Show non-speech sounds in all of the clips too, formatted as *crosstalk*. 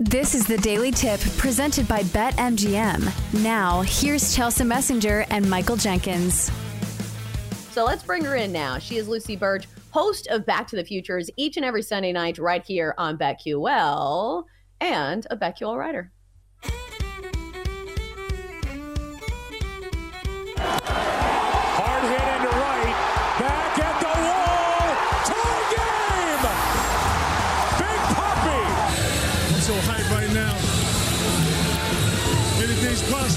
This is the Daily Tip presented by BetMGM. Now, here's Chelsa Messinger and Michael Jenkins. So let's bring her in now. She is Lucy Burdge, host of Back to the Futures each and every Sunday night right here on BetQL and a BetQL writer.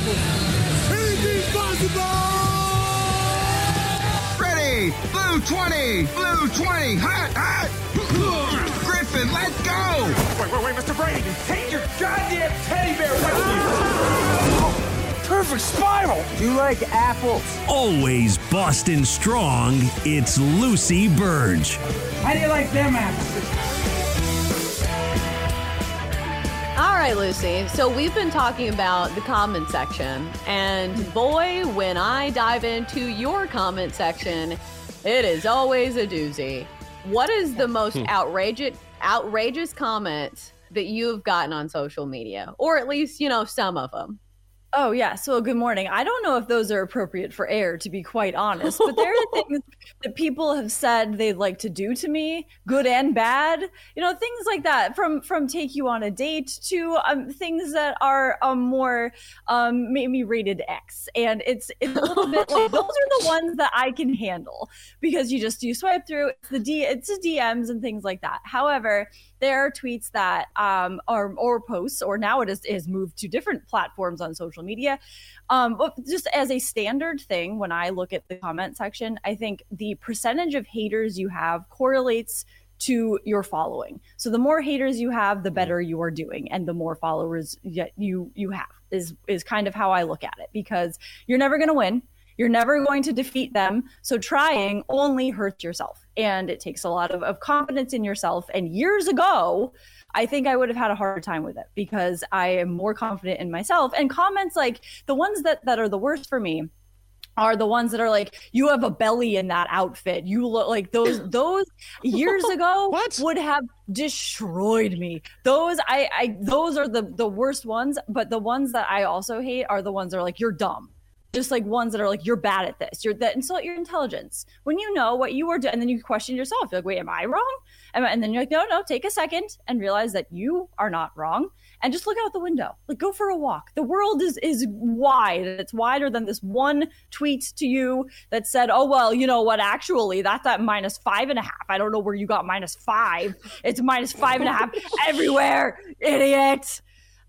Possible. Possible! Ready! Blue 20! Blue 20! Hot, hot! Griffin, let's go! Wait, wait, wait, Mr. Brady. Take your goddamn teddy bear with you. Perfect spiral. You like apples? Always Boston strong, it's Lucy Burdge. How do you like them apples? Right, Lucy. So we've been talking about the comment section, and boy, when I dive into your comment section, it is always a doozy. What is the most hmm. outrageous outrageous comment that you've gotten on social media, or at least you know some of them? Oh yeah. So good morning. I don't know if those are appropriate for air, to be quite honest. But there are *laughs* things that people have said they'd like to do to me, good and bad. You know, things like that. From from take you on a date to um, things that are um, more um, maybe rated X, and it's it's a little bit like *laughs* those are the ones that I can handle because you just you swipe through it's the D it's the DMs and things like that. However, there are tweets that um, are or posts, or now it is, is moved to different platforms on social media. Um, but just as a standard thing, when I look at the comment section, I think the percentage of haters you have correlates to your following. So the more haters you have, the better you are doing, and the more followers you you have is is kind of how I look at it because you're never going to win. You're never going to defeat them. So trying only hurts yourself. And it takes a lot of, of confidence in yourself. And years ago, I think I would have had a harder time with it because I am more confident in myself. And comments like the ones that, that are the worst for me are the ones that are like you have a belly in that outfit you look like those *laughs* those years ago *laughs* would have destroyed me those i i those are the the worst ones but the ones that i also hate are the ones that are like you're dumb just like ones that are like you're bad at this. You're that insult your intelligence. When you know what you are doing and then you question yourself. You're like wait am i wrong? I- and then you're like no no take a second and realize that you are not wrong. And just look out the window. Like go for a walk. The world is is wide. It's wider than this one tweet to you that said oh well you know what? Actually that's at minus five and a half. I don't know where you got minus five. It's minus five and a half everywhere idiot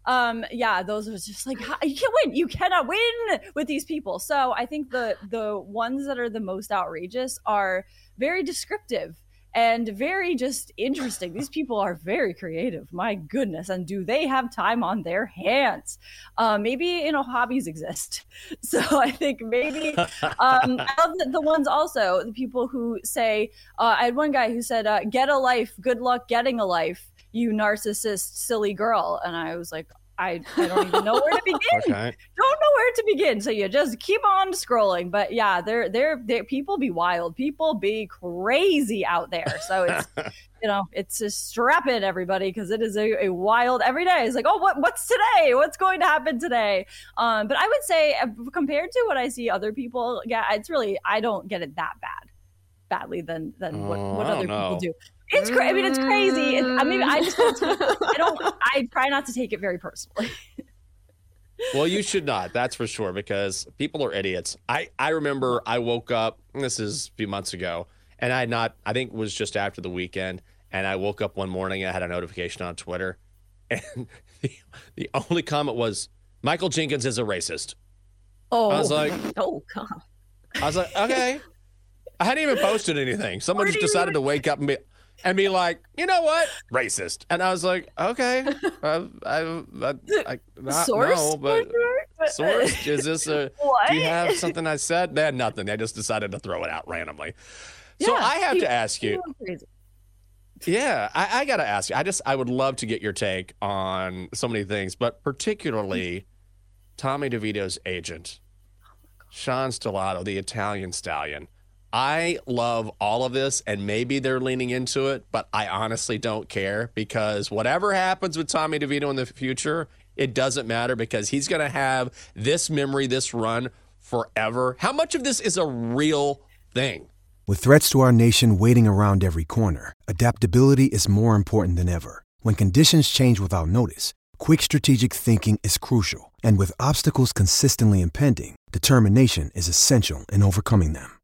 um yeah those are just like you can't win you cannot win with these people. So i think the the ones that are the most outrageous are very descriptive and very just interesting. These people are very creative my goodness and do they have time on their hands? Uh, maybe you know hobbies exist. *laughs* So i think maybe um *laughs* I love the, the ones also the people who say uh, i had one guy who said uh, get a life good luck getting a life you narcissist silly girl and i was like I, I don't even know where to begin. *laughs* Okay. Don't know where to begin. So you just keep on scrolling. But yeah, they're, they're people be wild. People be crazy out there. So it's *laughs* you know, it's just strap in everybody because it is a, a wild every day. It's like, oh, what what's today? What's going to happen today? Um, but I would say uh, compared to what I see other people, yeah, it's really I don't get it that bad. Badly than than what, Oh, what I other people do. It's cra- I mean, it's crazy. I mean, I just I don't. I try not to take it very personally. *laughs* well, you should not. That's for sure because people are idiots. I I remember I woke up. This is a few months ago, and I had not. I think it was just after the weekend, and I woke up one morning. and I had a notification on Twitter, *laughs* and the, the only comment was Michael Jenkins is a racist. Oh, I was oh, like, *laughs* oh god. I was like, okay. I hadn't even posted anything. Someone just decided to wake up and be and be like, you know what, racist. And I was like, okay, *laughs* uh, I, I, I, not, Source? no, but source is this a? What? *laughs* Do you have something I said? They had nothing. They just decided to throw it out randomly. So Yeah, I have people- to ask you. people are crazy. Yeah, I, I got to ask you. I just I would love to get your take on so many things, but particularly Tommy DeVito's agent, Sean Stellato, the Italian stallion. I love all of this, and maybe they're leaning into it, but I honestly don't care because whatever happens with Tommy DeVito in the future, it doesn't matter because he's going to have this memory, this run forever. How much of this is a real thing? With threats to our nation waiting around every corner, adaptability is more important than ever. When conditions change without notice, quick strategic thinking is crucial. And with obstacles consistently impending, determination is essential in overcoming them.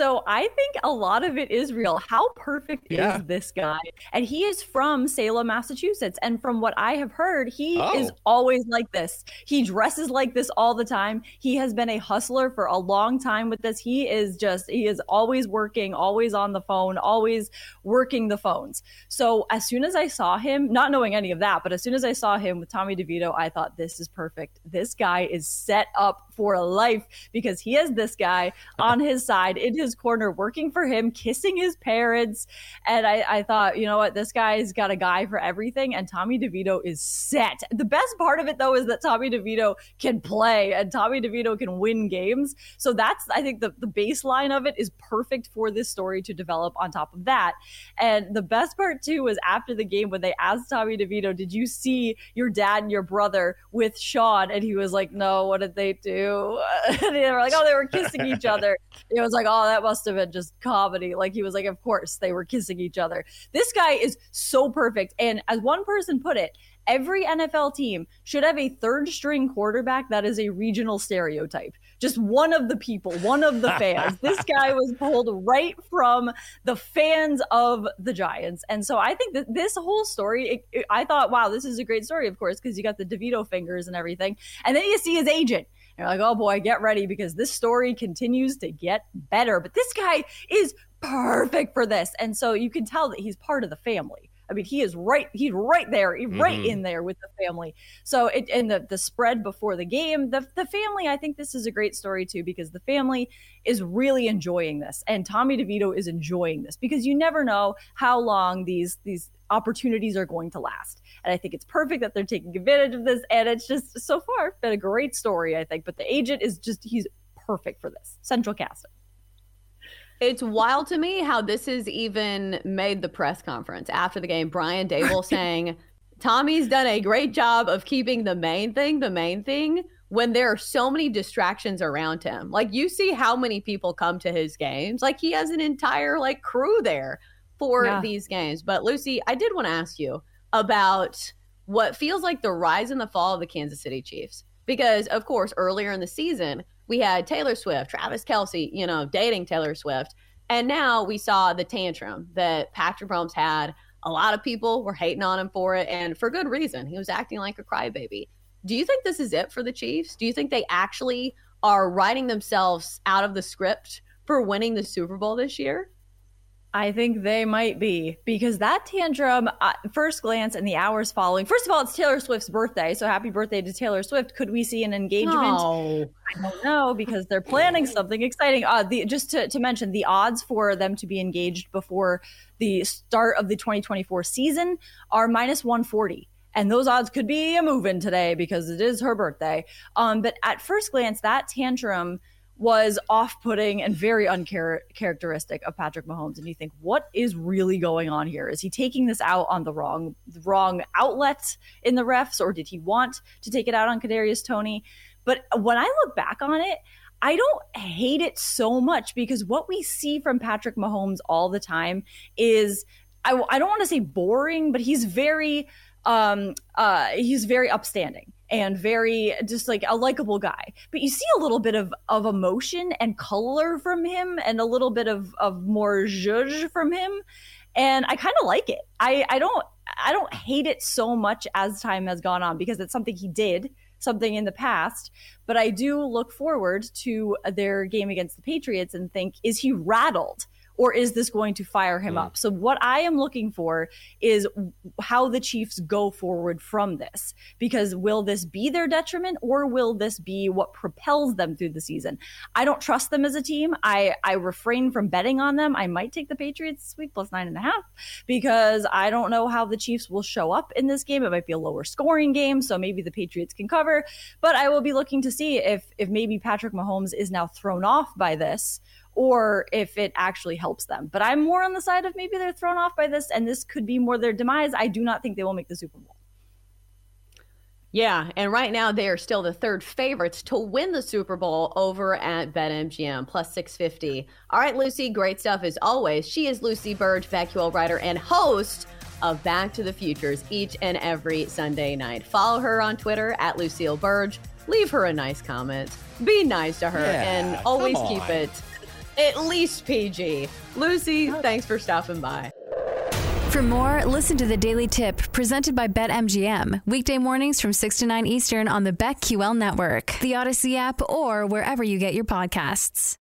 So I think a lot of it is real. How perfect Yeah. is this guy? And he is from Salem, Massachusetts. And from what I have heard, he Oh. is always like this. He dresses like this all the time. He has been a hustler for a long time with this. He is just, he is always working, always on the phone, always working the phones. So as soon as I saw him, not knowing any of that, but as soon as I saw him with Tommy DeVito, I thought, this is perfect. This guy is set up for life because he has this guy on his side in his corner working for him, kissing his parents. And I, I thought, you know what, this guy's got a guy for everything. And Tommy DeVito is set. The best part of it, though, is that Tommy DeVito can play and Tommy DeVito can win games. So that's, I think, the, the baseline of it is perfect for this story to develop on top of that. And the best part, too, was after the game when they asked Tommy DeVito, Did you see your dad and your brother with Sean? And he was like, No, what did they do? *laughs* They were like, Oh, they were kissing each other. It was like, Oh, that must have been just comedy. Like, he was like, Of course, they were kissing each other. This guy is so perfect. And as one person put it, every NFL team should have a third string quarterback that is a regional stereotype. Just one of the people, one of the *laughs* fans. this guy was pulled right from the fans of the Giants. And so I think that this whole story, it, it- I thought, wow, this is a great story, of course, because you got the DeVito fingers and everything. And then you see his agent. And you're like, oh boy, get ready because this story continues to get better. But this guy is perfect for this. And so you can tell that he's part of the family. I mean, he is right. He's right there, he- right Mhm. in there with the family. So it and the the spread before the game, the the family. I think this is a great story too because the family is really enjoying this, and Tommy DeVito is enjoying this because you never know how long these these opportunities are going to last. And I think it's perfect that they're taking advantage of this. And it's just so far been a great story, I think. But the agent is just he's perfect for this central casting. It's wild to me how this has even made the press conference after the game. Brian Daboll *laughs* saying Tommy's done a great job of keeping the main thing the main thing when there are so many distractions around him. Like you see how many people come to his games. Like he has an entire like crew there for Yeah. these games. But Lucy, I did want to ask you about what feels like the rise and the fall of the Kansas City Chiefs. Because of course, earlier in the season, we had Taylor Swift, Travis Kelce, you know, dating Taylor Swift. And now we saw the tantrum that Patrick Mahomes had. A lot of people were hating on him for it, and for good reason. He was acting like a crybaby. Do you think this is it for the Chiefs? Do you think they actually are writing themselves out of the script for winning the Super Bowl this year? I think they might be because that tantrum, uh, first glance and the hours following. First of all, it's Taylor Swift's birthday, so happy birthday to Taylor Swift. Could we see an engagement? No. I don't know because they're planning something exciting. Uh, the, just to, to mention, the odds for them to be engaged before the start of the 2024 season are minus 140. And those odds could be a moving today because it is her birthday. Um, but at first glance, that tantrum was off-putting and very uncharacteristic of Patrick Mahomes. And you think, what is really going on here? Is he taking this out on the wrong the wrong outlet in the refs, or did he want to take it out on Kadarius Toney? But when I look back on it, I don't hate it so much because what we see from Patrick Mahomes all the time is I, I don't want to say boring, but he's very um uh he's very upstanding and very just like a likable guy. But you see a little bit of of emotion and color from him and a little bit of of more zhuzh from him. And I kind of like it. I I don't I don't hate it so much as time has gone on because it's something he did, something in the past. But I do look forward to their game against the Patriots and think, is he rattled? Or is this going to fire him mm. up? So what I am looking for is how the Chiefs go forward from this because will this be their detriment or will this be what propels them through the season? I don't trust them as a team. I I refrain from betting on them. I might take the Patriots week plus nine and a half because I don't know how the Chiefs will show up in this game. It might be a lower scoring game, so maybe the Patriots can cover. But I will be looking to see if if maybe Patrick Mahomes is now thrown off by this or if it actually helps them. But I'm more on the side of maybe they're thrown off by this and this could be more their demise. I do not think they will make the Super Bowl. Yeah, and right now they are still the third favorites to win the Super Bowl over at BetMGM plus 650. All right, Lucy, great stuff as always. She is Lucy Burdge, BetQL writer and host of Back to the Futures each and every Sunday night. Follow her on Twitter at Lucille Burdge. Leave her a nice comment. Be nice to her yeah, and always keep it at least PG. Lucy, oh. thanks for stopping by. For more, listen to the Daily Tip presented by BetMGM. Weekday mornings from 6 to 9 Eastern on the BetQL network, the Audacy app, or wherever you get your podcasts.